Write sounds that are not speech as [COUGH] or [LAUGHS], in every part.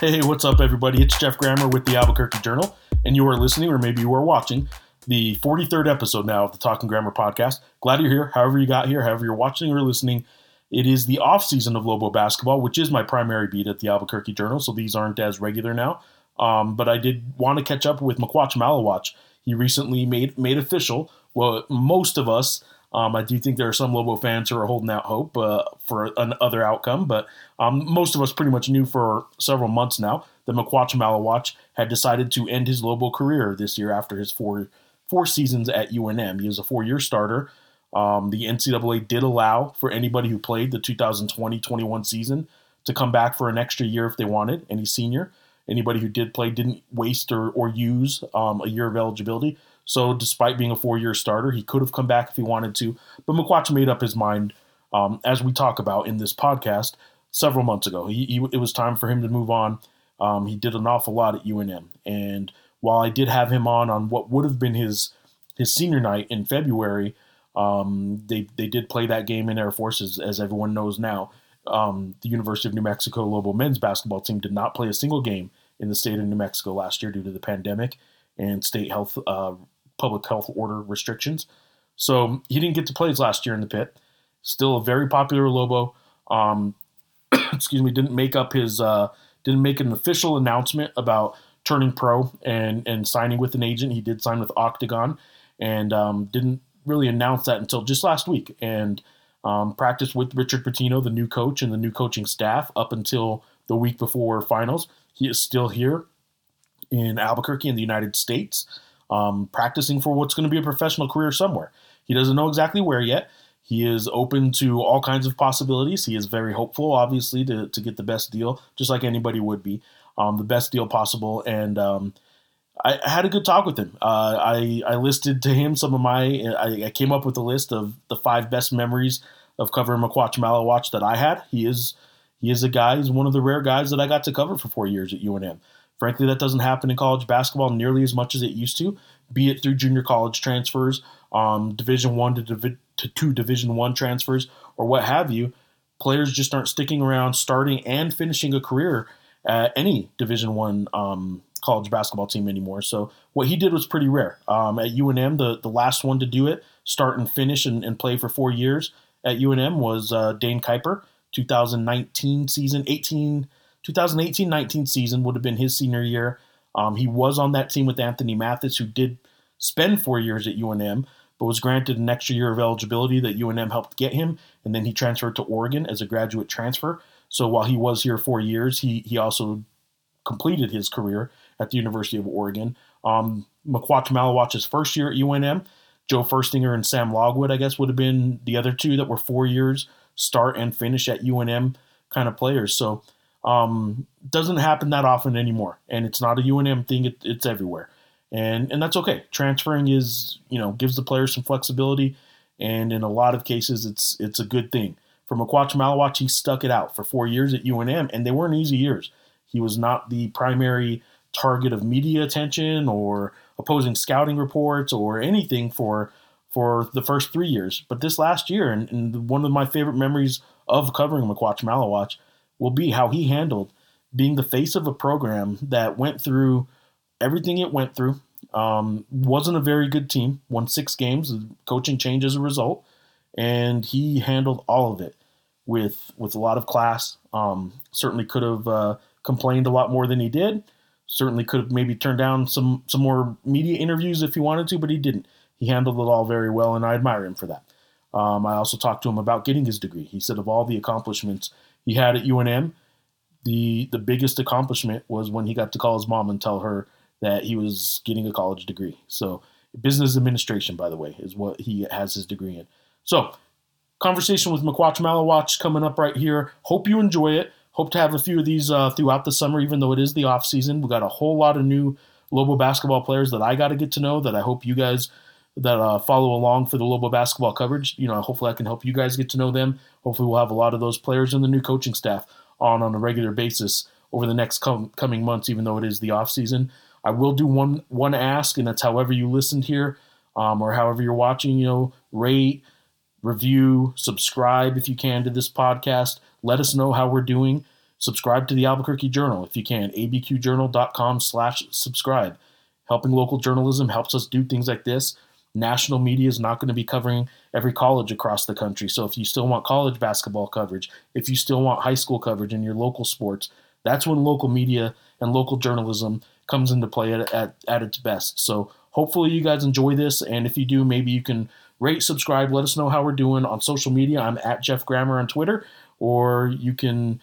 Hey, what's up, everybody? It's Geoff Grammer with the Albuquerque Journal, and you are listening, or maybe you are watching, the 43rd episode now of the Talking Grammar podcast. Glad you're here, however you got here, however you're watching or listening. It is the off season of Lobo basketball, which is my primary beat at the Albuquerque Journal, so these aren't as regular now. Um, but I did want to catch up with Makuach Maluach. He recently made made official. Well, most of us um, I do think there are some Lobo fans who are holding out hope uh, for another outcome, but um, most of us pretty much knew for several months now that Makuach Maluach had decided to end his Lobo career this year after his four four seasons at UNM. He was a four year starter. Um, the NCAA did allow for anybody who played the 2020-21 season to come back for an extra year if they wanted. Any senior, anybody who did play didn't waste or, or use um, a year of eligibility. So, despite being a four year starter, he could have come back if he wanted to. But Makuach made up his mind, um, as we talk about in this podcast, several months ago. He, he, it was time for him to move on. Um, he did an awful lot at UNM. And while I did have him on on what would have been his his senior night in February, um, they, they did play that game in Air Force, as, as everyone knows now. Um, the University of New Mexico Lobo men's basketball team did not play a single game in the state of New Mexico last year due to the pandemic and state health uh, public health order restrictions. So he didn't get to play his last year in the pit. Still a very popular Lobo. Um, [COUGHS] excuse me, didn't make up his uh, didn't make an official announcement about turning pro and and signing with an agent. He did sign with Octagon, and um, didn't really announce that until just last week. And um, practiced with Richard Pitino, the new coach, and the new coaching staff up until the week before finals. He is still here in Albuquerque in the United States um, practicing for what's going to be a professional career somewhere. He doesn't know exactly where yet. He is open to all kinds of possibilities. He is very hopeful, obviously, to, to get the best deal, just like anybody would be, um, the best deal possible. And um, I, I, had a good talk with him. Uh, I, I listed to him some of my, I, I, came up with a list of the five best memories of covering Maluach that I had. He is he is a guy, he's one of the rare guys that I got to cover for four years at UNM. Frankly, that doesn't happen in college basketball nearly as much as it used to, be it through junior college transfers, um, Division One to, Divi- to two Division One transfers, or what have you. Players just aren't sticking around, starting and finishing a career at any Division One um, college basketball team anymore. So what he did was pretty rare. Um, at UNM, the the last one to do it, start and finish and, and play for four years at UNM was uh, Dane Kuiper, 2019 season, 18 2018 19 season would have been his senior year. Um, he was on that team with Anthony Mathis, who did spend four years at UNM, but was granted an extra year of eligibility that UNM helped get him, and then he transferred to Oregon as a graduate transfer. So while he was here four years, he he also completed his career at the University of Oregon. Um, Makuach Maluach's first year at UNM, Joe Furstinger and Sam Logwood, I guess, would have been the other two that were four years start and finish at UNM kind of players. So um, doesn't happen that often anymore, and it's not a UNM thing. It, it's everywhere, and and that's okay. Transferring is you know gives the players some flexibility, and in a lot of cases, it's it's a good thing. For Makuach Maluach, he stuck it out for four years at UNM, and they weren't easy years. He was not the primary target of media attention or opposing scouting reports or anything for for the first three years. But this last year, and, and one of my favorite memories of covering Makuach Maluach will be how he handled being the face of a program that went through everything it went through. Um, wasn't a very good team. Won six games. Coaching change as a result, and he handled all of it with with a lot of class. Um, certainly could have uh, complained a lot more than he did. Certainly could have maybe turned down some some more media interviews if he wanted to, but he didn't. He handled it all very well, and I admire him for that. Um, I also talked to him about getting his degree. He said of all the accomplishments he had at UNM. The the biggest accomplishment was when he got to call his mom and tell her that he was getting a college degree. So business administration, by the way, is what he has his degree in. So conversation with Makuach Maluach coming up right here. Hope you enjoy it. Hope to have a few of these uh, throughout the summer, even though it is the off season. We got a whole lot of new Lobo basketball players that I got to get to know. That I hope you guys that uh, follow along for the Lobo basketball coverage. You know, hopefully I can help you guys get to know them. Hopefully we'll have a lot of those players and the new coaching staff on on a regular basis over the next com- coming months, even though it is the off season. I will do one one ask, and that's however you listened here, um, or however you're watching. You know, rate, review, subscribe if you can to this podcast. Let us know how we're doing. subscribe to the Albuquerque Journal if you can. abqjournal.com slash subscribe. Helping local journalism helps us do things like this. National media is not going to be covering every college across the country. So if you still want college basketball coverage, if you still want high school coverage in your local sports, that's when local media and local journalism comes into play at, at, at its best. So hopefully you guys enjoy this. And if you do, maybe you can rate, subscribe, let us know how we're doing on social media. I'm at Geoff Grammer on Twitter, or you can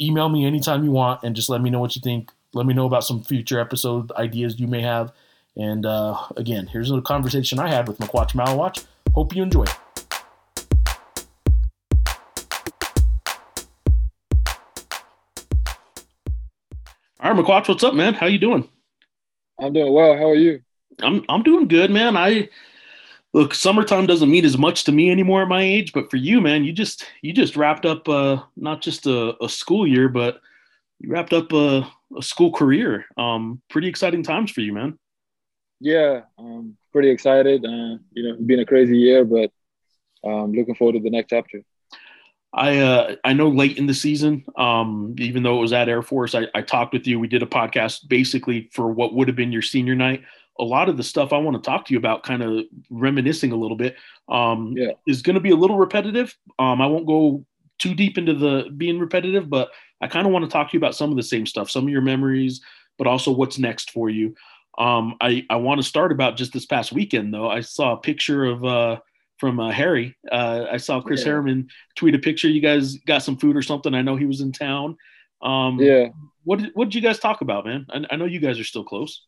email me anytime you want and just let me know what you think. Let me know about some future episode ideas you may have. And uh, again, here's a conversation I had with Makuach Maluach. Hope you enjoy it. All right, Makuach, what's up, man? How you doing? I'm doing well. How are you? I'm I'm doing good, man. I look, summertime doesn't mean as much to me anymore at my age, but for you, man, you just you just wrapped up uh, not just a, a, school year, but you wrapped up a, a school career. Um, pretty exciting times for you, man. Yeah, um, pretty excited. Uh, you know, it's been a crazy year, but um, looking forward to the next chapter. I uh, I know late in the season, um, even though it was at Air Force, I, I talked with you. We did a podcast basically for what would have been your senior night a lot of the stuff I want to talk to you about, kind of reminiscing a little bit, um, yeah. is going to be a little repetitive. Um, I won't go too deep into the being repetitive, but I kind of want to talk to you about some of the same stuff, some of your memories, but also what's next for you. Um, I, I want to start about just this past weekend, though. I saw a picture of uh, from uh, Harry. Uh, I saw Chris yeah. Harriman tweet a picture. You guys got some food or something. I know he was in town. Um, yeah. What did, what did you guys talk about, man? I, I know you guys are still close.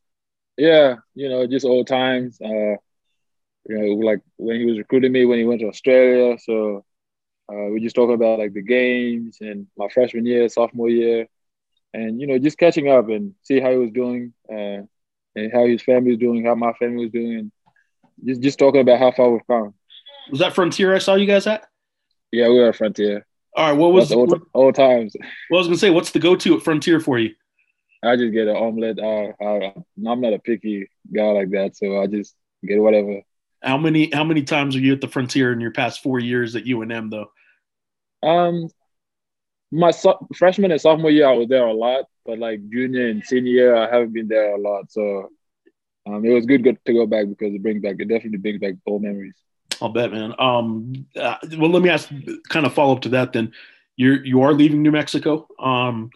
Yeah, you know, just old times. Uh, you know, like when he was recruiting me when he went to Australia. So uh, we just talking about like the games and my freshman year, sophomore year, and you know, just catching up and see how he was doing uh, and how his family was doing, how my family was doing, just just talking about how far we've come. Was that Frontier I saw you guys at? Yeah, we were at Frontier. All right, what was old, what, old times? Well, I was gonna say, what's the go-to at Frontier for you? I just get an omelet. Uh, I, I'm not a picky guy like that, so I just get whatever. How many How many times are you at the Frontier in your past four years at UNM though? Um, my so- freshman and sophomore year I was there a lot, but like junior and senior year I haven't been there a lot. So um, it was good, good to go back because it brings back it definitely brings back old memories. I'll bet, man. Um, uh, well, let me ask, kind of follow up to that. Then you're you are leaving New Mexico. Um,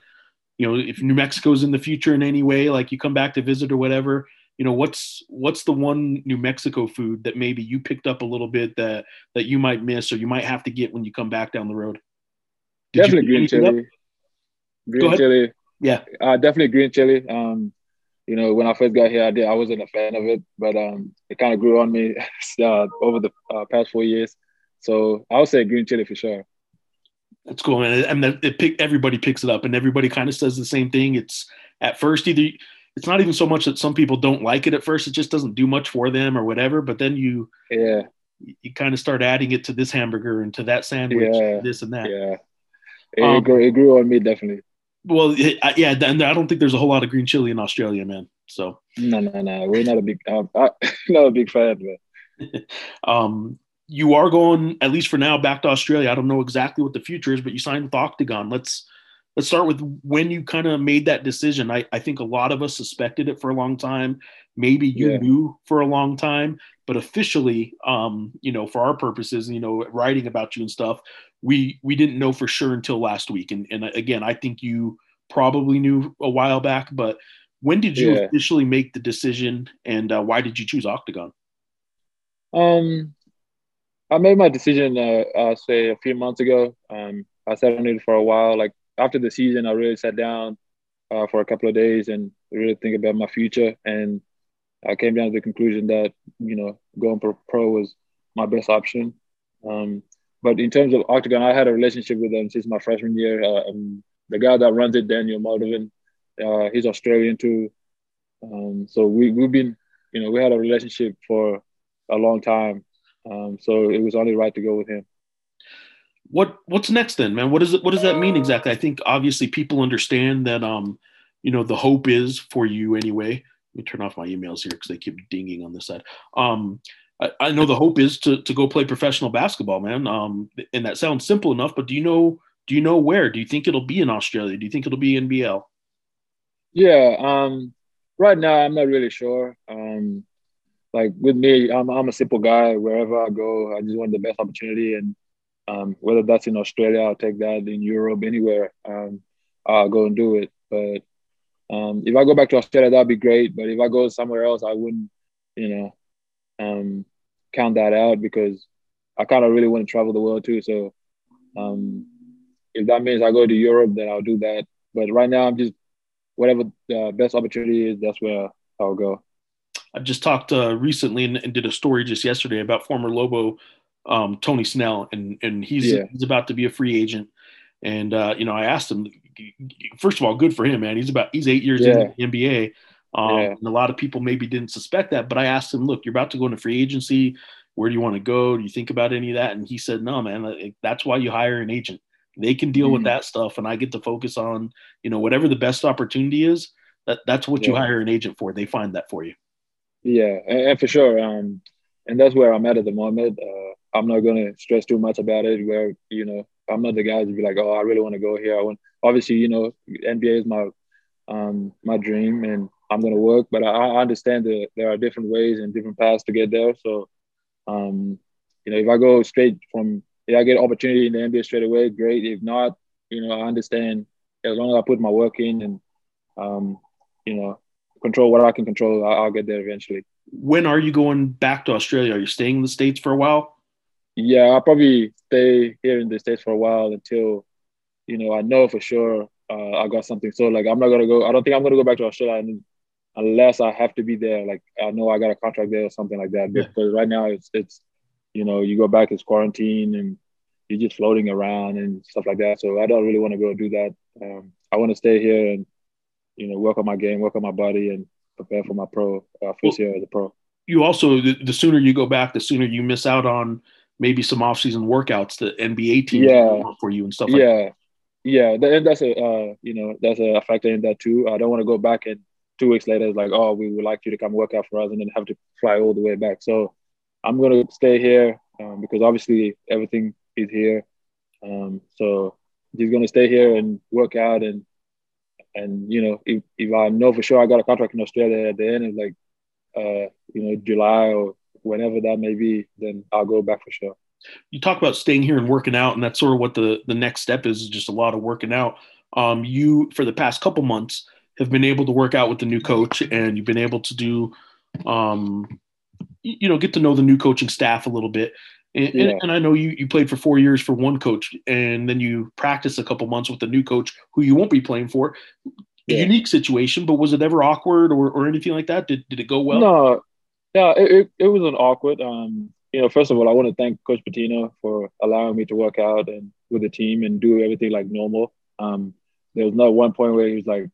you know, if New Mexico's in the future in any way, like you come back to visit or whatever, you know, what's what's the one New Mexico food that maybe you picked up a little bit that that you might miss or you might have to get when you come back down the road? Did definitely green chili. Green chili. Yeah. Uh, definitely green chili. Um, you know, when I first got here, I did I wasn't a fan of it, but um, it kind of grew on me [LAUGHS] uh, over the uh, past four years. So I would say green chili for sure. That's cool, man. And it, it pick, everybody picks it up, and everybody kind of says the same thing. It's at first either it's not even so much that some people don't like it at first; it just doesn't do much for them or whatever. But then you, yeah, you kind of start adding it to this hamburger and to that sandwich, yeah. this and that. Yeah, it, um, grew, it grew on me definitely. Well, yeah, and I don't think there's a whole lot of green chili in Australia, man. So no, no, no, we're not a big, uh, [LAUGHS] not a big fan, man. [LAUGHS] um, you are going at least for now back to Australia. I don't know exactly what the future is, but you signed with Octagon. Let's let's start with when you kind of made that decision. I, I think a lot of us suspected it for a long time. Maybe you yeah. knew for a long time, but officially, um, you know, for our purposes, you know, writing about you and stuff, we we didn't know for sure until last week. And and again, I think you probably knew a while back, but when did you yeah. officially make the decision, and uh, why did you choose Octagon? Um, I made my decision, uh, uh, say a few months ago. Um, I sat on it for a while. Like after the season, I really sat down uh, for a couple of days and really think about my future. And I came down to the conclusion that you know going pro, pro was my best option. Um, but in terms of Octagon, I had a relationship with them since my freshman year. Uh, the guy that runs it, Daniel Moldovan, uh, he's Australian too. Um, so we we've been, you know, we had a relationship for a long time. Um, so it was only right to go with him. What What's next then, man? What is it? What does that mean exactly? I think obviously people understand that. Um, you know, the hope is for you anyway. Let me turn off my emails here because they keep dinging on this side. Um, I, know the hope is to to go play professional basketball, man. Um, and that sounds simple enough, but do you know Do you know where? Do you think it'll be in Australia? Do you think it'll be NBL? Yeah. Um, right now, I'm not really sure. Um, like with me, I'm I'm a simple guy. Wherever I go, I just want the best opportunity, and um, whether that's in Australia, I'll take that. In Europe, anywhere, um, I'll go and do it. But um, if I go back to Australia, that'd be great. But if I go somewhere else, I wouldn't, you know, um, count that out because I kind of really want to travel the world too. So um, if that means I go to Europe, then I'll do that. But right now, I'm just whatever the best opportunity is, that's where I'll go. I just talked uh, recently and, and, did a story just yesterday about former Lobo um, Tony Snell, and and he's yeah. he's about to be a free agent. And uh, you know, I asked him. First of all, good for him, man. He's about he's eight years yeah. in the NBA. Um, yeah. And a lot of people maybe didn't suspect that, but I asked him, look, you're about to go into free agency. Where do you want to go? Do you think about any of that? And he said, no, man. That's why you hire an agent. They can deal mm-hmm. with that stuff, and I get to focus on you know whatever the best opportunity is. That that's what you hire an agent for. They find that for you. Yeah, and, and for sure. Um, and that's where I'm at at the moment. Uh, I'm not going to stress too much about it. Where you know, I'm not the guy to be like, oh, I really want to go here. I want. Obviously, you know, NBA is my um, my dream, and I'm going to work. But I, I, understand that there are different ways and different paths to get there. So, um, you know, if I go straight from, if I get opportunity in the NBA straight away, great. If not, you know, I understand. As long as I put my work in and, um, you know, control what I can control, I'll, get there eventually. When are you going back to Australia? Are you staying in the States for a while? Yeah, I'll probably stay here in the States for a while until, you know, I know for sure uh, I got something. So, like, I'm not going to go, I don't think I'm going to go back to Australia unless I have to be there. Like, I know I got a contract there or something like that. Yeah. Because right now it's, it's, you know, you go back, it's quarantine and you're just floating around and stuff like that. So I don't really want to go do that. Um, I want to stay here and you know, work on my game, work on my body, and prepare for my pro uh, first year as a pro. You also, the, the, sooner you go back, the sooner you miss out on maybe some off-season workouts the NBA team yeah. for you and stuff like yeah. that. Yeah, and that's a uh, you know that's a factor in that too. I don't want to go back and two weeks later it's like, oh, we would like you to come work out for us, and then have to fly all the way back. So I'm gonna stay here um, because obviously everything is here. Um, so he's gonna stay here and work out and and you know, if, if I know for sure I got a contract in Australia at the end of like, uh, you know, July or whenever that may be, then I'll go back for sure. You talk about staying here and working out, and that's sort of what the the next step is. Is just a lot of working out. Um, you for the past couple months have been able to work out with the new coach, and you've been able to do, um, you know, get to know the new coaching staff a little bit. And, yeah. and, and, I know you, you played for four years for one coach, and then you practice a couple months with the new coach who you won't be playing for. Yeah. Unique situation, but was it ever awkward or, or anything like that? Did, did it go well? No, yeah, it, it, it wasn't awkward. Um, you know, first of all, I want to thank Coach Pitino for allowing me to work out and with the team and do everything like normal. Um, there was not one point where he was like,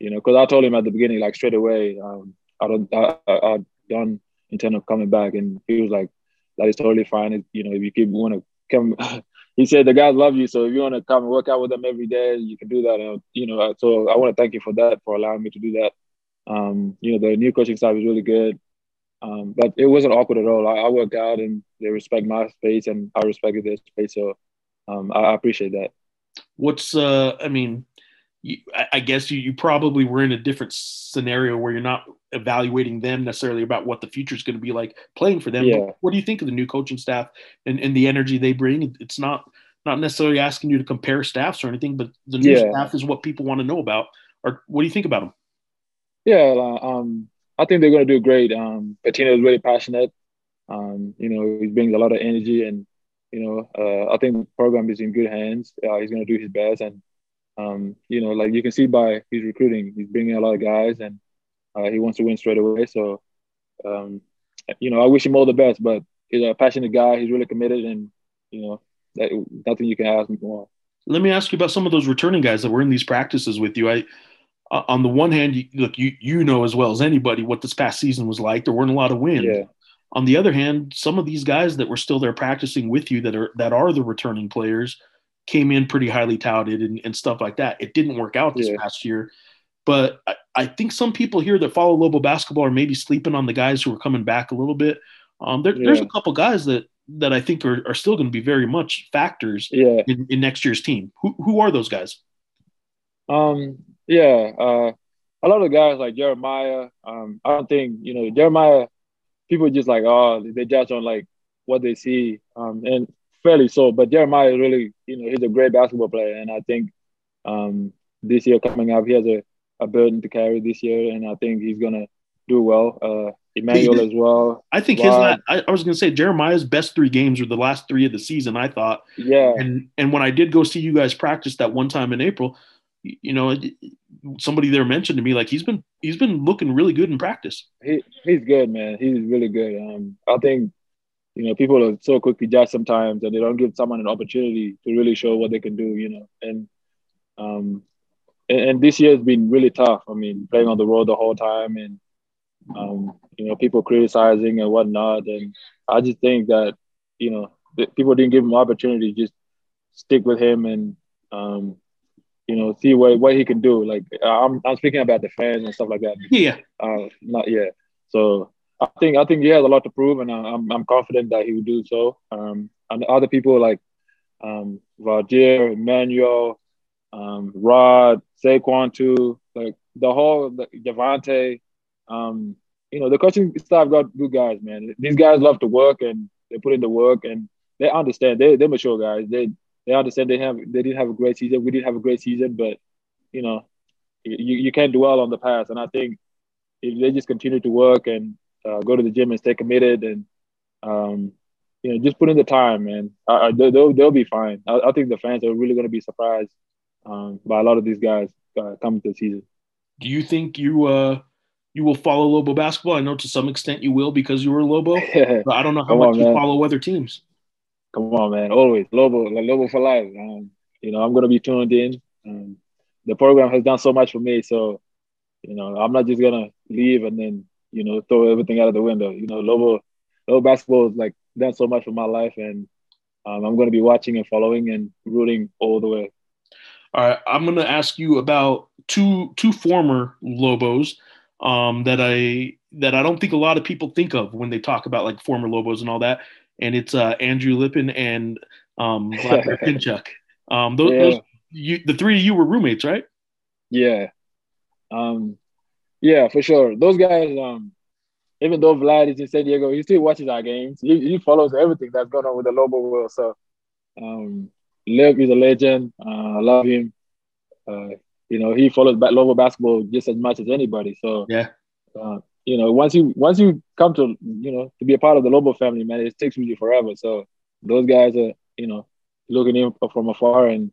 you know, because I told him at the beginning, like straight away, um, I don't, I, I, I intend of coming back, and he was like, that is totally fine. You know, if you keep want to come, [LAUGHS] he said the guys love you, so if you want to come and work out with them every day, you can do that. And you know, so I want to thank you for that for allowing me to do that. Um, you know, the new coaching staff is really good, um, but it wasn't awkward at all. I, I work out and they respect my space, and I respected their space, so um, I, I appreciate that. What's uh, I mean, you, I guess you, you probably were in a different scenario where you're not evaluating them necessarily about what the future is going to be like playing for them. Yeah. What do you think of the new coaching staff and, and the energy they bring? It's not not necessarily asking you to compare staffs or anything, but the new yeah. staff is what people want to know about. Or what do you think about them? Yeah, um, I think they're going to do great. Um, Pitino is really passionate. Um, you know, he brings a lot of energy, and you know, uh, I think the program is in good hands. Uh, he's going to do his best, and um, you know, like you can see by he's recruiting, he's bringing a lot of guys, and uh, he wants to win straight away. So, um, you know, I wish him all the best. But he's a passionate guy. He's really committed, and you know, that, nothing you can ask me more. Let me ask you about some of those returning guys that were in these practices with you. I, uh, on the one hand, you, look, you you know as well as anybody what this past season was like. There weren't a lot of wins. Yeah. On the other hand, some of these guys that were still there practicing with you that are that are the returning players came in pretty highly touted and, and stuff like that. It didn't work out this yeah. past year. But I, I, think some people here that follow Lobo basketball are maybe sleeping on the guys who are coming back a little bit. Um, there, yeah. There's a couple guys that that I think are, are still going to be very much factors Yeah. in, in next year's team. Who who are those guys? Um, yeah, uh, a lot of guys like Jeremiah. Um, I don't think you know Jeremiah. People just like oh they judge on like what they see, um, and fairly so. But Jeremiah really, you know, he's a great basketball player, and I think um, this year coming up, he has a, a burden to carry this year, and I think he's gonna do well. Uh, Emmanuel as well. I think his. I, I was going to say Jeremiah's best three games were the last three of the season. I thought, Yeah, and and when I did go see you guys practice that one time in April, you know, somebody there mentioned to me like he's been he's been looking really good in practice. he he's good, man. He's really good. Um, I think you know people are so quick to judge sometimes, and they don't give someone an opportunity to really show what they can do. You know, and um, and, and this year has been really tough. I mean, playing on the road the whole time, and um, you know, people criticizing and whatnot. And I just think that you know that people didn't give him opportunity. to Just stick with him and um, you know see what what he can do. Like I'm I'm speaking about the fans and stuff like that. Yeah, Uh, not yet. So I think I think he has a lot to prove, and I'm I'm confident that he will do so. Um, and other people like um, Valdir, Emmanuel, um, Rod, Saquon too, like the whole the, Javante. Um, you know, the coaching staff got good guys, man. These guys love to work and they put in the work and they understand. They they're mature guys. They they understand they have they didn't have a great season. We didn't have a great season, but you know, you, you can't dwell on the past. And I think if they just continue to work and uh, go to the gym and stay committed and um, you know just put in the time, man, they'll, they'll be fine. I, I think the fans are really going to be surprised um, by a lot of these guys uh, coming to the season. Do you think you uh you will follow Lobo basketball? I know to some extent you will because you were Lobo, [LAUGHS] but I don't know how much on, you man. follow other teams. Come on, man. Always Lobo, Lobo for life. Um, you know, I'm gonna be tuned in. Um, the program has done so much for me, so you know, I'm not just gonna leave and then you know throw everything out of the window. You know, Lobo, Lobo basketball has like done so much for my life, and um, I'm gonna be watching and following and rooting all the way. All right, I'm going to ask you about two two former Lobos um, that I that I don't think a lot of people think of when they talk about like former Lobos and all that. And it's uh, Andrew Lippin and um, [LAUGHS] Vladimir Pinchuk. Um, those, Yeah. those you, the three of you were roommates, right? Yeah. Um, yeah, for sure. Those guys, um, even though Vlad is in San Diego, he still watches our games. He, he follows everything that's going on with the Lobo world. So, um, Lip is a legend. Uh, I love him. Uh, you know, he follows Lobo basketball just as much as anybody. So, Yeah. uh, you know, once you once you come to you know to be a part of the Lobo family, man, it sticks with you forever. So, those guys are you know looking in from afar, and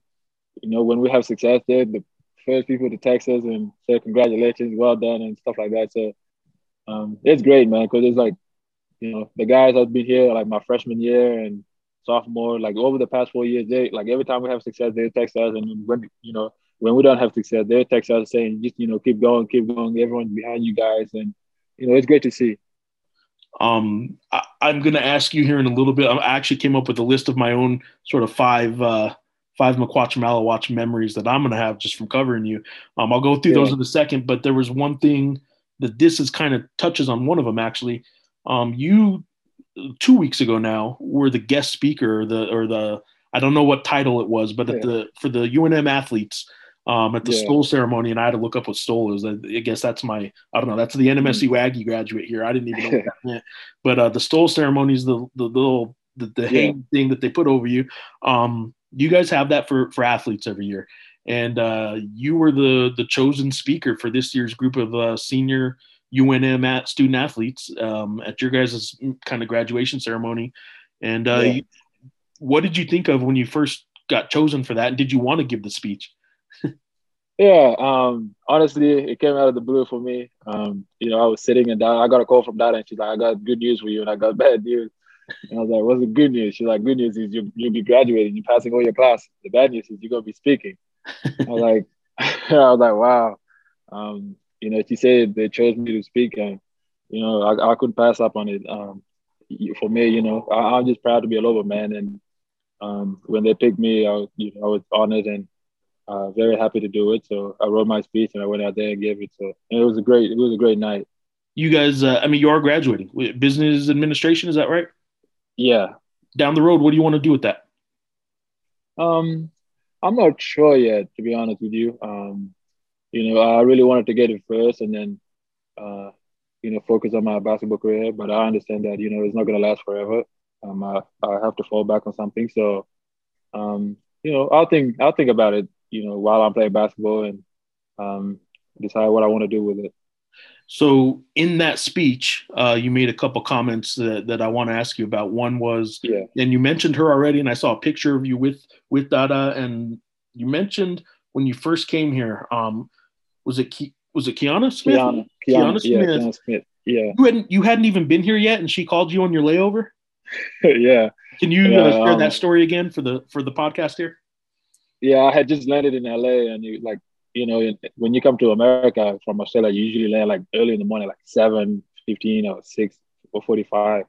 you know when we have success, they're the first people to text us and say congratulations, well done, and stuff like that. So um, it's great, man, because it's like you know the guys have been here like my freshman year and sophomore, like over the past four years. They like every time we have success, they text us, and when you know when we don't have success, they text us saying just you know keep going, keep going. Everyone's behind you guys, and you know it's great to see. Um, I, I'm going to ask you here in a little bit. I actually came up with a list of my own sort of five uh, five Makuach Maluach memories that I'm going to have just from covering you. Um, I'll go through those in a second, but there was one thing that this is kind of touches on one of them actually. Um, you two weeks ago now were the guest speaker, or the or the I don't know what title it was, but at Yeah. the for the UNM athletes um, at the Yeah. Stole ceremony, and I had to look up what Stole is. I, I guess that's my I don't know. That's the NMSU Aggie graduate here. I didn't even know [LAUGHS] that meant. But uh, the Stole ceremony is the the little the, the Yeah. hang thing that they put over you. Um, you guys have that for for athletes every year, and uh, you were the the chosen speaker for this year's group of uh, senior UNM at student athletes um, at your guys' kind of graduation ceremony. And uh, Yeah. you- what did you think of when you first got chosen for that? And did you want to give the speech? [LAUGHS] Yeah, um, honestly, it came out of the blue for me. Um, you know, I was sitting and I got a call from Dada, and she's like, "I got good news for you," and I got bad news. And I was like, "What's the good news?" She's like, "Good news is you you'll be graduating, you're passing all your classes. The bad news is you're gonna be speaking." I was like, [LAUGHS] I was like, "Wow." Um, you know, she said they chose me to speak, and you know, I, I couldn't pass up on it. Um, for me, you know, I, I'm just proud to be a Lobo man, and um, when they picked me, I was, you know, I was honored and uh, very happy to do it. So I wrote my speech and I went out there and gave it. So and it was a great, it was a great night. You guys, uh, I mean, you are graduating business administration. Is that right? Yeah, down the road, what do you want to do with that? Um, I'm not sure yet, to be honest with you. Um, you know, I really wanted to get it first, and then, uh, you know, focus on my basketball career. But I understand that you know it's not going to last forever. Um, I, I have to fall back on something. So, um, you know, I'll think I'll think about it. You know, while I'm playing basketball and um, decide what I want to do with it. So in that speech, uh, you made a couple comments that, that I want to ask you about. One was, yeah. and you mentioned her already, and I saw a picture of you with with Dada, and you mentioned when you first came here, um, was it Ke- was it Kiana Smith? Kiana, Kiana, Kiana yeah, Smith. Kiana Smith. Yeah, You hadn't you hadn't even been here yet, and she called you on your layover. [LAUGHS] yeah, Can you Yeah, uh, share um, that story again for the for the podcast here? yeah. I had just landed in LA, and you like, you know, when you come to America from Australia, you usually land like early in the morning, like seven fifteen or six or forty five,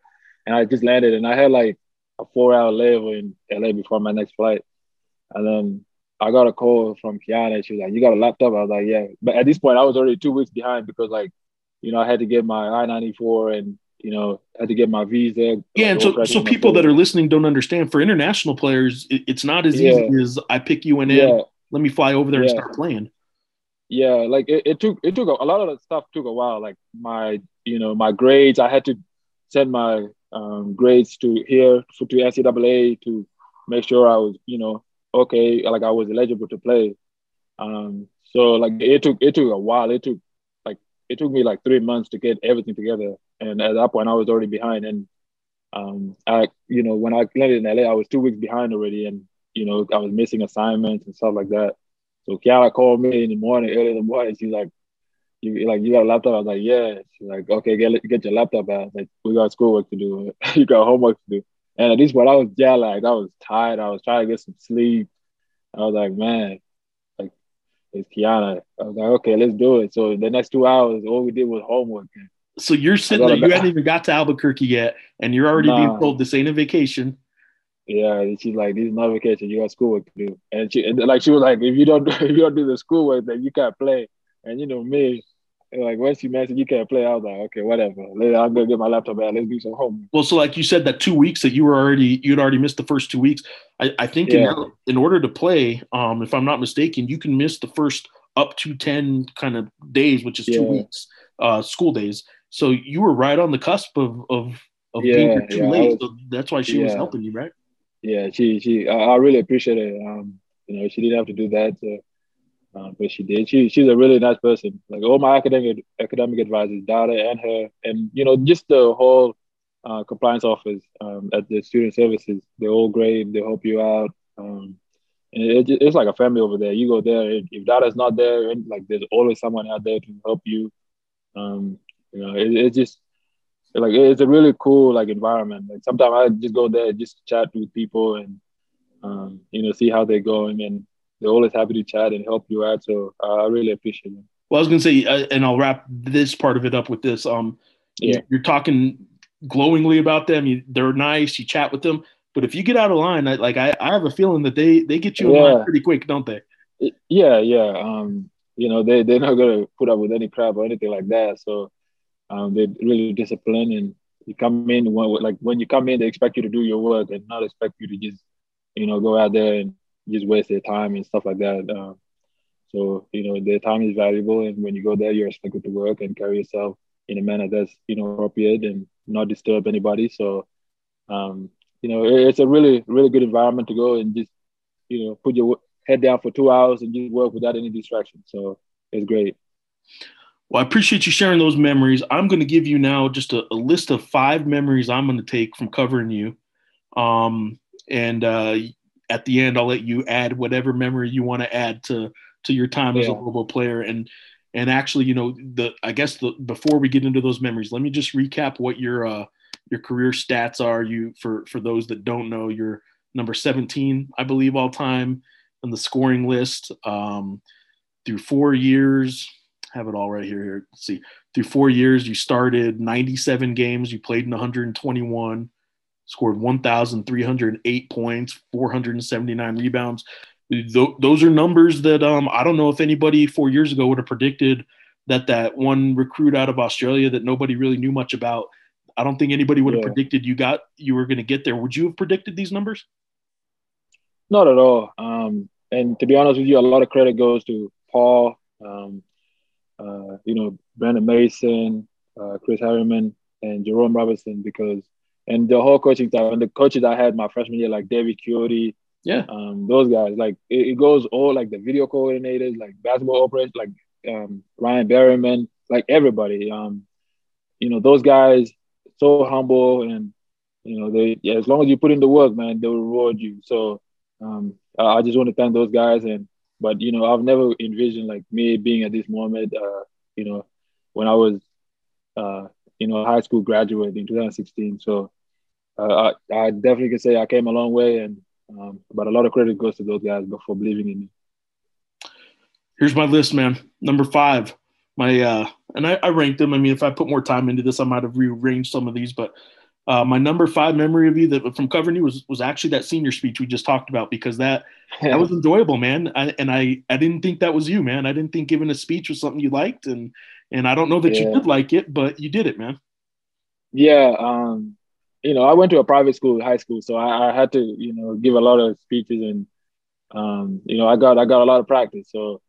and I just landed, and I had like a four hour layover in LA before my next flight, and then I got a call from Kiana. and She was like, "You got a laptop?" I was like, "Yeah," but at this point, I was already two weeks behind because like, you know, I had to get my I ninety four and you know had to get my visa. Yeah, and so so people that are listening don't understand. For international players, it, it's not as Yeah. easy as I pick you and in. yeah. Let me fly over there and start playing. Yeah like it, it took it took a, a lot of the stuff took a while like my you know my grades. I had to send my um, grades to here for to ncaa to make sure i was you know okay like i was eligible to play. Um so like it took it took a while. It took like it took me like three months to get everything together. And at that point i was already behind. And um i you know when i landed in la i was two weeks behind already. And you know i was missing assignments and stuff like that so Kiana called me in the morning, early in the morning. She's like, "You like you got a laptop?" I was like, "Yeah." She's like, "Okay, get get your laptop out. Like we got schoolwork to do. [LAUGHS] you got homework to do." And at this point, I was jet lagged. I was tired. I was trying to get some sleep. I was like, "Man, like it's Kiana." I was like, "Okay, let's do it." So the next two hours, all we did was homework. So you're sitting there, you hadn't even got to Albuquerque yet, and you're already being told this ain't a vacation. Yeah, and she's like, "This is not vacation. You got schoolwork to do." And she, and like, she was like, "If you don't, do, [LAUGHS] if you don't do the schoolwork, then you can't play." And you know me, like once she mentioned you can't play, I was like, "Okay, whatever. Later, I'm gonna get my laptop out. Let's do some homework." Well, so like you said, that two weeks that you were already you'd already missed the first two weeks. I, I think Yeah. in, in order to play, um, if I'm not mistaken, you can miss the first up to ten kind of days, which is two Yeah. weeks, uh, school days. So you were right on the cusp of of, of being Yeah, here too late. was- so that's why she was helping you, right? Yeah, she, she, I, I really appreciate it. Um, you know, she didn't have to do that, so, um, but she did. She, she's a really nice person. Like all my academic academic advisors, Dada and her, and you know, just the whole uh, compliance office um, at the student services. They're all great. They help you out. Um, and it, it's like a family over there. You go there. If, if Dada's not there, and like there's always someone out there to help you. Um, you know, it, it's just like it's a really cool like environment. Like sometimes I just go there just to chat with people and um, you know see how they're going, and they're always happy to chat and help you out. So uh, I really appreciate it. Well, I was gonna say, uh, and I'll wrap this part of it up with this. Um, Yeah. you're talking glowingly about them. You, they're nice. You chat with them, but if you get out of line, I, like I, I have a feeling that they they get you in line Yeah. pretty quick, don't they? Yeah, yeah. Um, you know they they're not gonna put up with any crap or anything like that. So um, they're really disciplined, and you come in when, like when you come in, they expect you to do your work and not expect you to just you know go out there and just waste their time and stuff like that. Um, so you know their time is valuable, and when you go there, you're expected to work and carry yourself in a manner that's you know appropriate and not disturb anybody. So um, you know it's a really really good environment to go and just you know put your head down for two hours and just work without any distraction. So it's great. Well, I appreciate you sharing those memories. I'm going to give you now just a, a list of five memories I'm going to take from covering you. Um, and uh, at the end, I'll let you add whatever memory you want to add to to your time as a Yeah. Lobo player. And and actually, you know, the I guess the before we get into those memories, let me just recap what your uh, your career stats are. You for for those that don't know, you're number 17, I believe, all time on the scoring list. Um, through four years, have it all right here. Here, let's see. Through four years, you started 97 games. You played in 121, scored 1,308 points, 479 rebounds. Th- those are numbers that um, I don't know if anybody four years ago would have predicted that that one recruit out of Australia that nobody really knew much about. I don't think anybody would have yeah. predicted you got you were going to get there. Would you have predicted these numbers? Not at all. Um, and to be honest with you, a lot of credit goes to Paul, um, uh, you know, Brandon Mason, uh, Chris Harriman, and Jerome Robinson because and the whole coaching staff and the coaches I had my freshman year, like David Quixote, yeah, um, those guys, like it, it, goes all like the video coordinators, like basketball operators, like um, Ryan Berryman, like everybody. Um, you know, those guys so humble and you know they yeah, as long as you put in the work, man, they'll reward you. So um, I just want to thank those guys and but you know I've never envisioned like me being at this moment. Uh, you know, when I was uh, you know, high school graduate in 2016. So uh, I, I, definitely can say I came a long way, and um, but a lot of credit goes to those guys for believing in me. Here's my list, man. Number five, my uh, and I, I ranked them. I mean, if I put more time into this, I might have rearranged some of these, but uh, my number five memory of you that from covering you was was actually that senior speech we just talked about because that that was enjoyable, man. I, and I I didn't think that was you, man. I didn't think giving a speech was something you liked, and and I don't know that yeah. you did like it, but you did it, man. Yeah, um, you know, I went to a private school, high school, so I, I had to, you know, give a lot of speeches, and um, you know, I got I got a lot of practice. So,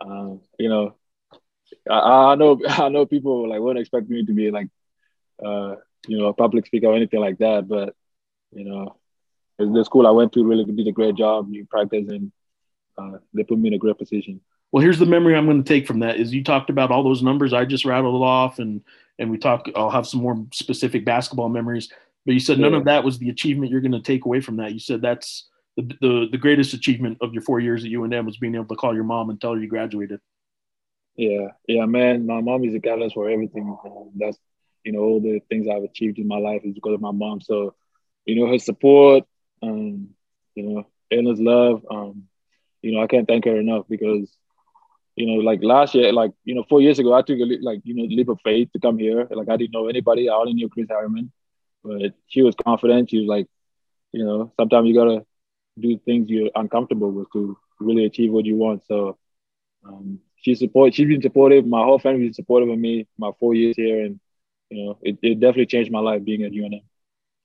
um, you know, I, I know [LAUGHS] I know people like wouldn't expect me to be like, uh, you know, a public speaker or anything like that, but you know, the school I went to really did a great job. You practice, and uh, they put me in a great position. Well, here's the memory I'm going to take from that is you talked about all those numbers I just rattled off and and we talk I'll have some more specific basketball memories, but you said none of that was the achievement you're going to take away from that. You said that's the, the the greatest achievement of your 4 years at UNM was being able to call your mom and tell her you graduated. Yeah. Yeah, man, my mom is a catalyst for everything. That's you know all the things I've achieved in my life is because of my mom. So, you know, her support, um, you know, endless love, um, you know, I can't thank her enough because you know, like last year, like, you know, four years ago, I took a like, you know, leap of faith to come here. Like I didn't know anybody. I only knew Chris Harriman, but she was confident. She was like, you know, sometimes you gotta do things you're uncomfortable with to really achieve what you want. So um, she support. She's been supportive. My whole family's been supportive of me. My four years here, and you know, it, it definitely changed my life being at UNM.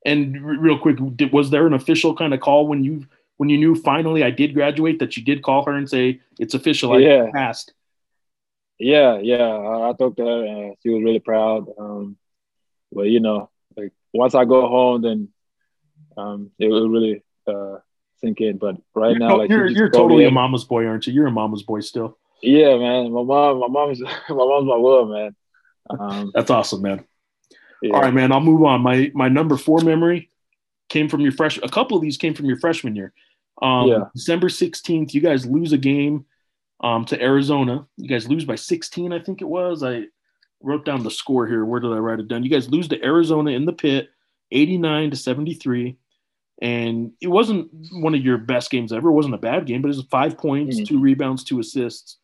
And real quick, was there an official kind of call when you when you knew finally I did graduate that you did call her and say it's official, I yeah. passed? Yeah, yeah. I, I talked to her and she was really proud. Um, but you know, like once I go home, then um, it will really uh, sink in. But right you're, now, like you're, you're totally a mama's boy, aren't you? You're a mama's boy still. Yeah, man. My mom, my mom's, [LAUGHS] my mom's my world, man. [LAUGHS] Um, That's awesome, man. Yeah. All right, man. I'll move on. My my number four memory came from your fresh. A couple of these came from your freshman year. Um, yeah. December 16th, you guys lose a game um, to Arizona. You guys lose by 16, I think it was. I wrote down the score here. Where did I write it down? You guys lose to Arizona in the pit, 89 to 73. And it wasn't one of your best games ever. It wasn't a bad game, but it was five points, mm-hmm. two rebounds, two assists.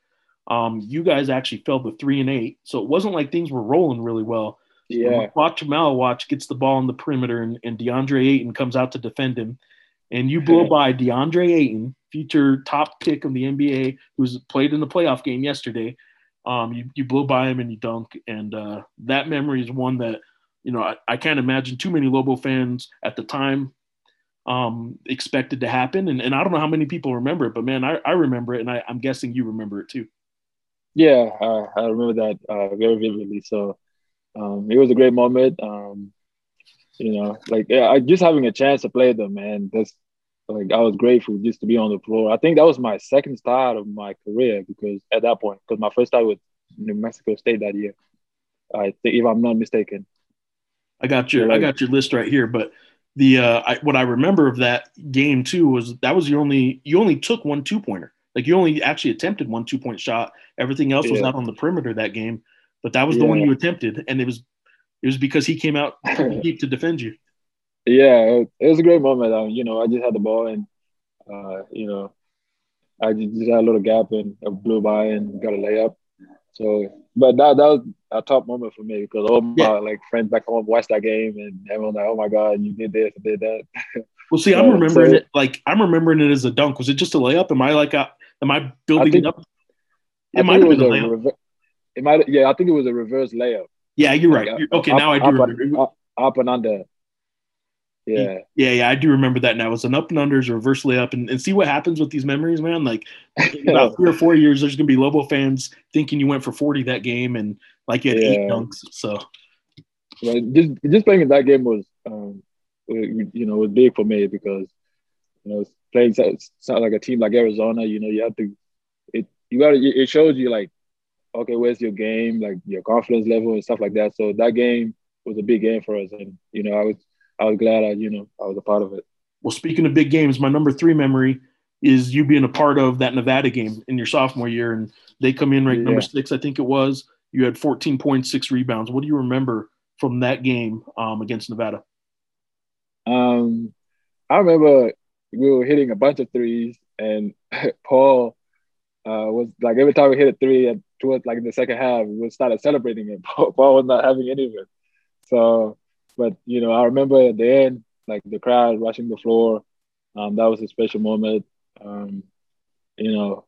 Um, you guys actually fell to three and eight. So it wasn't like things were rolling really well. Yeah. Watch Watch gets the ball in the perimeter and, and DeAndre Ayton comes out to defend him and you blow [LAUGHS] by DeAndre Ayton, future top pick of the NBA, who's played in the playoff game yesterday. Um, you, you blow by him and you dunk. And uh, that memory is one that, you know, I, I, can't imagine too many Lobo fans at the time um, expected to happen. And, and I don't know how many people remember it, but man, I, I remember it. And I, am guessing you remember it too. Yeah, uh, I remember that uh, very vividly. So um, it was a great moment. Um, you know, like yeah, just having a chance to play them, man. That's like I was grateful just to be on the floor. I think that was my second start of my career because at that point, because my first start was New Mexico State that year. I think, if I'm not mistaken. I got your I got your list right here, but the uh, I, what I remember of that game too was that was your only you only took one two pointer. Like you only actually attempted one two point shot. Everything else was not on the perimeter that game, but that was the yeah. one you attempted, and it was it was because he came out [LAUGHS] deep to defend you. Yeah, it was a great moment. Um, you know, I just had the ball and uh, you know, I just had a little gap and I blew by and got a layup. So, but that that was a top moment for me because all my yeah. like friends back home watched that game and everyone like, oh my god, you did this, did that. [LAUGHS] Well, see, I'm remembering so, it like I'm remembering it as a dunk. Was it just a layup? Am I like, a, am I building I think, it up? It might have been a layup. Rever- it might, yeah, I think it was a reverse layup. Yeah, you're right. You're, okay, up, now I do remember. up and under. Yeah. Yeah, yeah, I do remember that now. It's an up and unders, reverse layup, and, and see what happens with these memories, man. Like [LAUGHS] about three or four years, there's gonna be Lobo fans thinking you went for 40 that game and like you had Yeah. eight dunks. So But just just playing in that game was, um, you know, was big for me because, you know, playing like a team like Arizona, you know, you have to, it you got it shows you like, okay, where's your game, like your confidence level and stuff like that. So that game was a big game for us, and you know, I was I was glad I you know I was a part of it. well, speaking of big games, my number three memory is you being a part of that Nevada game in your sophomore year, and they come in ranked number six, I think it was. You had 14 points, six rebounds. What do you remember from that game um, against Nevada? Um, I remember we were hitting a bunch of threes, and [LAUGHS] Paul uh, was like every time we hit a three, and towards like in the second half, we started celebrating it. Paul, Paul was not having any of it. So, but you know, I remember at the end, like the crowd rushing the floor. Um, that was a special moment. Um, you know,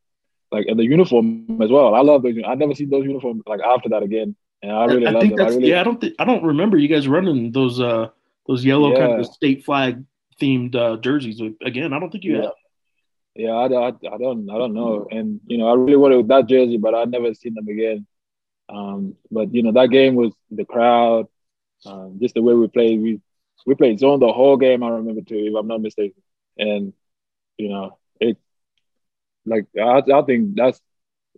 like and the uniform as well. I love those. I never seen those uniforms like after that again, and I really I love them. I really, yeah. I don't think I don't remember you guys running those uh those yellow kind of state flag themed uh, jerseys again. I don't think you Yeah. have. Yeah, I, I, I don't I don't know, and you know I really wanted that jersey, but I never seen them again. Um, but you know that game was the crowd, um, just the way we played. We we played zone the whole game. I remember too, if I'm not mistaken. And you know it, like I, I think that's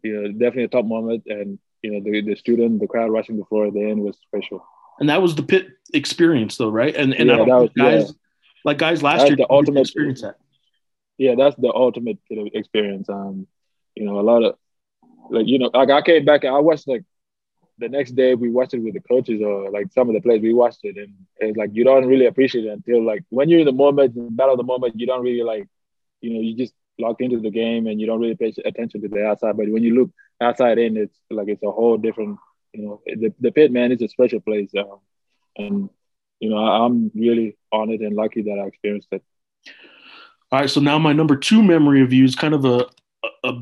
you know definitely a top moment. And you know the the student, the crowd rushing the floor at the end was special. And that was the pit experience, though, right? And and I don't that was- guys like guys last That's year the ultimate- experience that. Yeah, that's the ultimate experience. Um, you know, a lot of like you know, like I came back and I watched like the next day we watched it with the coaches or like some of the players we watched it and it's like you don't really appreciate it until like when you're in the moment, in the battle of the moment, you don't really like, you know, you just locked into the game and you don't really pay attention to the outside. But when you look outside in, it's like it's a whole different, you know, the, the pit man is a special place. Um, and you know, I, I'm really honored and lucky that I experienced it. All right, so now my number two memory of you is kind of a a,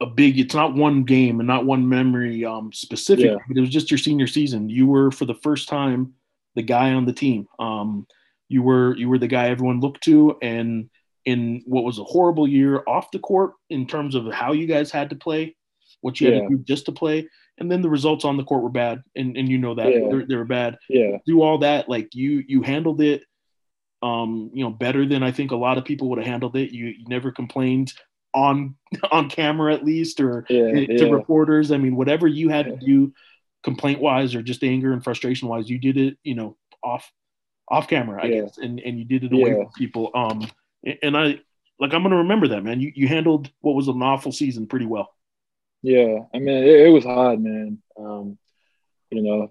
a big. It's not one game and not one memory um, specific, Yeah. but it was just your senior season. You were for the first time the guy on the team. Um, you were you were the guy everyone looked to, and in what was a horrible year off the court in terms of how you guys had to play, what you had to do just to play, and then the results on the court were bad, and and you know that Yeah. They're- they were bad Yeah. do all that like you you handled it um you know better than i think a lot of people would have handled it you, you never complained on [LAUGHS] on camera at least or Yeah. to yeah. reporters i mean whatever you had to do complaint wise or just anger and frustration wise you did it you know off off camera i Yeah. guess and and you did it away Yeah. from people um and i like i'm gonna remember that man you you handled what was an awful season pretty well Yeah, I mean, it, it was hard, man. Um, you know,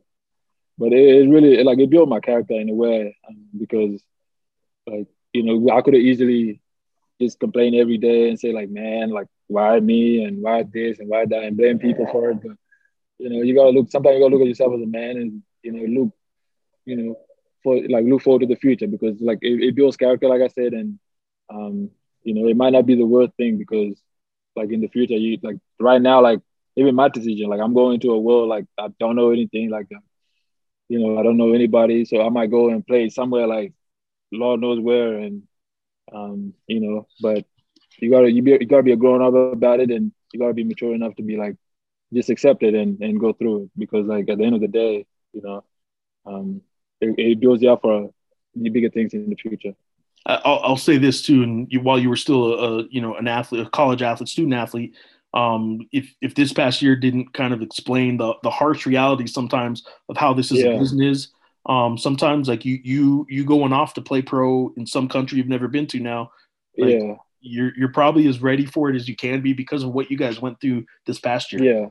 but it, it really like it built my character in a way um, because, like, you know, I could have easily just complain every day and say like, man, like, why me and why this and why that and blame people for it. But you know, you gotta look. Sometimes you gotta look at yourself as a man and you know, look, you know, for like look forward to the future because like it, it builds character, like I said, and um, you know, it might not be the worst thing because like in the future, you like right now, like even my decision, like I'm going to a world like I don't know anything, like you know, I don't know anybody, so I might go and play somewhere like Lord knows where, and um, you know, but you gotta you be you gotta be a grown up about it, and you gotta be mature enough to be like just accept it and and go through it because like at the end of the day, you know, um, it, it builds you up for the bigger things in the future. I'll, I'll say this too, and you, while you were still a, a you know an athlete, a college athlete, student athlete, um, if if this past year didn't kind of explain the the harsh reality sometimes of how this is Yeah. a business, um, sometimes like you you you going off to play pro in some country you've never been to now, Like, yeah. you're you're probably as ready for it as you can be because of what you guys went through this past year. Yeah,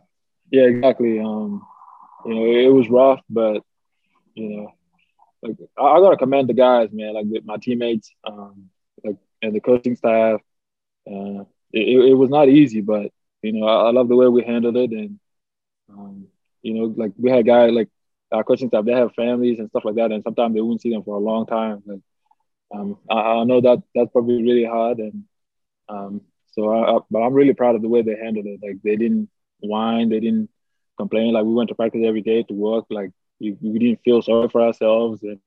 yeah, exactly. Um, you know, it was rough, but you know, like I, I gotta commend the guys, man. Like with my teammates, um, like and the coaching staff. Uh, it, it, it was not easy, but you know, I, I love the way we handled it, and um, you know, like we had guys like our coaching staff, they have families and stuff like that, and sometimes they wouldn't see them for a long time. Like, um, I, I know that that's probably really hard, and um, so I, I, but I'm really proud of the way they handled it. Like they didn't whine, they didn't complain. Like we went to practice every day to work. Like we, we didn't feel sorry for ourselves, and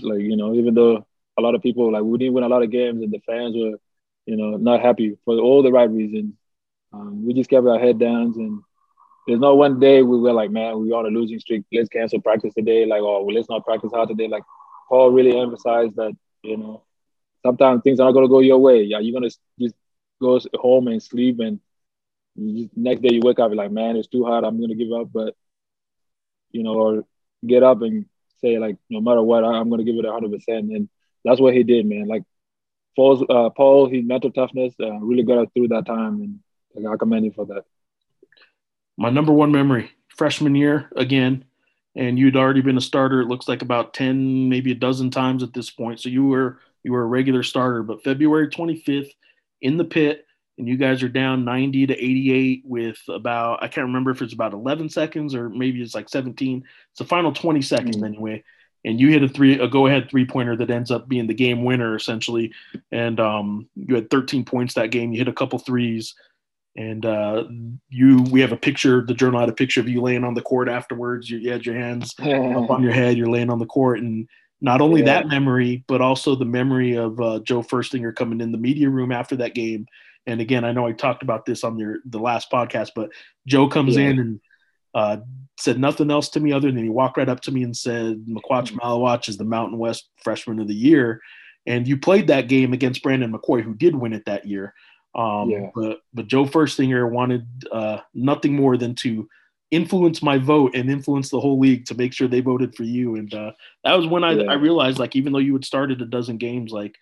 like you know, even though a lot of people like we didn't win a lot of games and the fans were, you know, not happy for all the right reasons. Um, we just kept our head down and there's not one day we were like, man, we're on a losing streak. Let's cancel practice today. Like, oh, well, let's not practice hard today. Like, Paul really emphasized that, you know, sometimes things are not going to go your way. Yeah, you're going to just go home and sleep. And just, next day you wake up, you're like, man, it's too hard. I'm going to give up. But, you know, or get up and say, like, no matter what, I'm going to give it 100%. And that's what he did, man. Like, Paul's, uh, Paul, his mental toughness uh, really got us through that time. And like, I commend him for that my number one memory, freshman year again, and you'd already been a starter. It looks like about ten, maybe a dozen times at this point. So you were you were a regular starter. But February 25th in the pit, and you guys are down 90 to 88 with about I can't remember if it's about 11 seconds or maybe it's like 17. It's the final 20 seconds mm-hmm. anyway. And you hit a three a go ahead three pointer that ends up being the game winner essentially. And um, you had 13 points that game. You hit a couple threes and uh, you we have a picture the journal had a picture of you laying on the court afterwards you, you had your hands [LAUGHS] up on your head you're laying on the court and not only yeah. that memory but also the memory of uh, joe furstinger coming in the media room after that game and again i know i talked about this on your the last podcast but joe comes yeah. in and uh, said nothing else to me other than he walked right up to me and said mm-hmm. Maluach is the mountain west freshman of the year and you played that game against brandon mccoy who did win it that year um, yeah. But but Joe Furstinger wanted uh, nothing more than to influence my vote and influence the whole league to make sure they voted for you. And uh, that was when I, yeah. I realized, like, even though you had started a dozen games, like,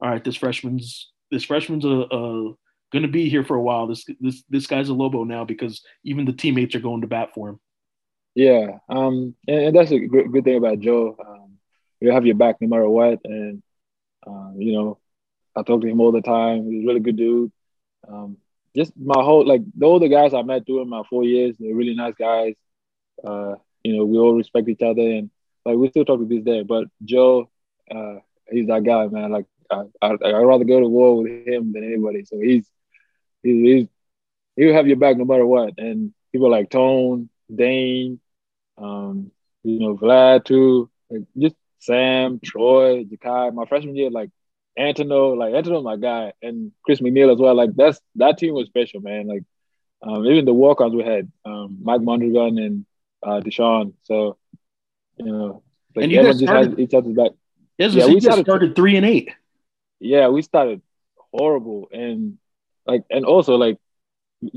all right, this freshman's this freshman's a, a going to be here for a while. This this this guy's a Lobo now because even the teammates are going to bat for him. Yeah, um, and, and that's a good, good thing about Joe. Um, he'll have your back no matter what, and uh, you know, I talk to him all the time. He's a really good dude. Um, just my whole like all the guys I met during my four years, they're really nice guys. Uh, you know, we all respect each other and like we still talk to this day. But Joe, uh, he's that guy, man. Like I, I would rather go to war with him than anybody. So he's he's, he's he'll have your back no matter what. And people like Tone, Dane, um, you know, Vlad too, like just Sam, Troy, Jakai. My freshman year, like Antino, like Antino, my guy, and Chris McNeal as well. Like that's that team was special, man. Like um, even the walk-ons we had, um, Mike Mondragon and uh, Deshaun. So you know, like and you just started, has each other's back. Yes, yeah, we started, started three and eight. Yeah, we started horrible, and like, and also like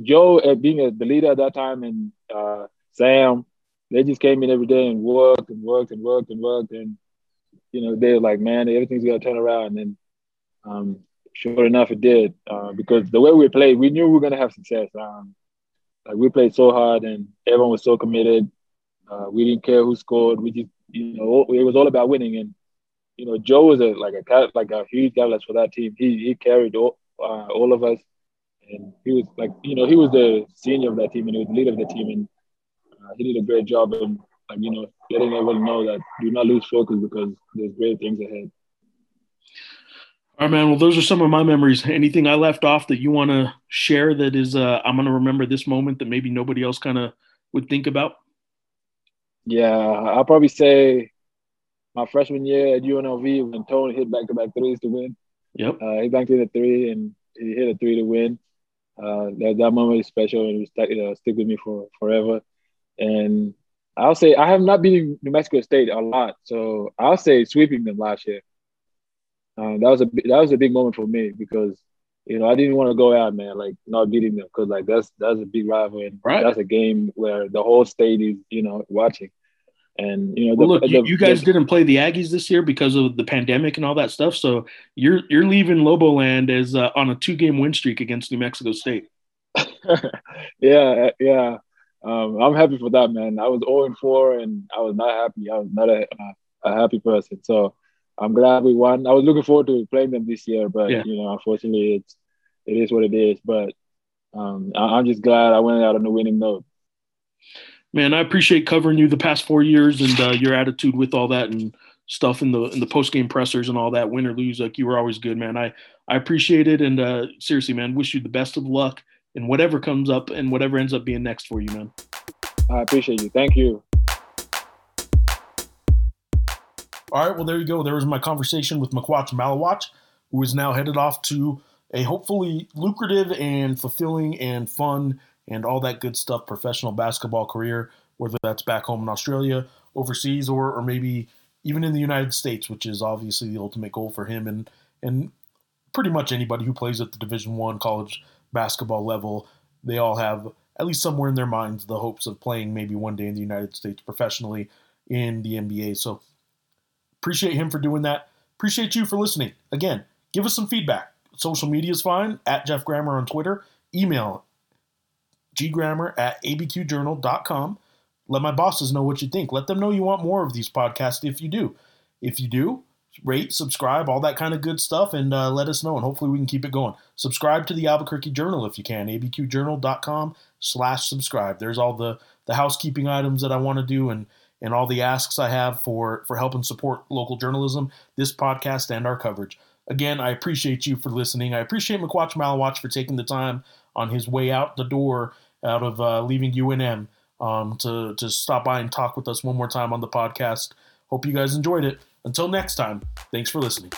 Joe uh, being a, the leader at that time, and uh, Sam, they just came in every day and worked and worked and worked and worked, and you know they were like, man, everything's gonna turn around, and um, sure enough, it did uh, because the way we played, we knew we were gonna have success. Um, like we played so hard, and everyone was so committed. Uh, we didn't care who scored. We just, you know, it was all about winning. And you know, Joe was a like a like a huge catalyst for that team. He he carried all, uh, all of us, and he was like, you know, he was the senior of that team, and he was the leader of the team, and uh, he did a great job. And like you know, letting everyone know that do not lose focus because there's great things ahead. All right, man. Well, those are some of my memories. Anything I left off that you want to share that is, uh, I'm going to remember this moment that maybe nobody else kind of would think about? Yeah, I'll probably say my freshman year at UNLV when Tony hit back to back threes to win. Yep. Uh, he banked in a three and he hit a three to win. Uh, that, that moment is special and it will you know, stick with me for forever. And I'll say I have not been in New Mexico State a lot, so I'll say sweeping them last year. Uh, that was a that was a big moment for me because you know I didn't want to go out, man, like not beating them because like that's that's a big rival and right. that's a game where the whole state is you know watching. And you know, the, well, look, the, you, you guys the, didn't play the Aggies this year because of the pandemic and all that stuff. So you're you're leaving Loboland as uh, on a two game win streak against New Mexico State. [LAUGHS] yeah, yeah. Um, I'm happy for that, man. I was 0 4 and I was not happy. I was not a, a happy person. So I'm glad we won. I was looking forward to playing them this year, but yeah. you know, unfortunately, it's it is what it is. But um, I, am just glad I went out on the winning note. Man, I appreciate covering you the past four years and uh, your attitude with all that and stuff in the in the post game pressers and all that. Win or lose, like you were always good, man. I I appreciate it and uh, seriously, man, wish you the best of luck in whatever comes up and whatever ends up being next for you, man. I appreciate you. Thank you. All right, well, there you go. There was my conversation with Makuach Maluach, who is now headed off to a hopefully lucrative and fulfilling and fun and all that good stuff professional basketball career, whether that's back home in Australia, overseas, or, or maybe even in the United States, which is obviously the ultimate goal for him and and pretty much anybody who plays at the Division One college basketball level. They all have at least somewhere in their minds the hopes of playing maybe one day in the United States professionally in the NBA. So appreciate him for doing that. Appreciate you for listening. Again, give us some feedback. Social media is fine at Geoff Grammer on Twitter. Email ggrammer at abqjournal.com. Let my bosses know what you think. Let them know you want more of these podcasts if you do. If you do, rate, subscribe, all that kind of good stuff, and uh, let us know, and hopefully we can keep it going. Subscribe to the Albuquerque Journal if you can, abqjournal.com slash subscribe. There's all the, the housekeeping items that I want to do and, and all the asks I have for, for help and support local journalism, this podcast, and our coverage. Again, I appreciate you for listening. I appreciate Makuach Maluach for taking the time on his way out the door out of uh, leaving UNM um, to, to stop by and talk with us one more time on the podcast. Hope you guys enjoyed it. Until next time, thanks for listening.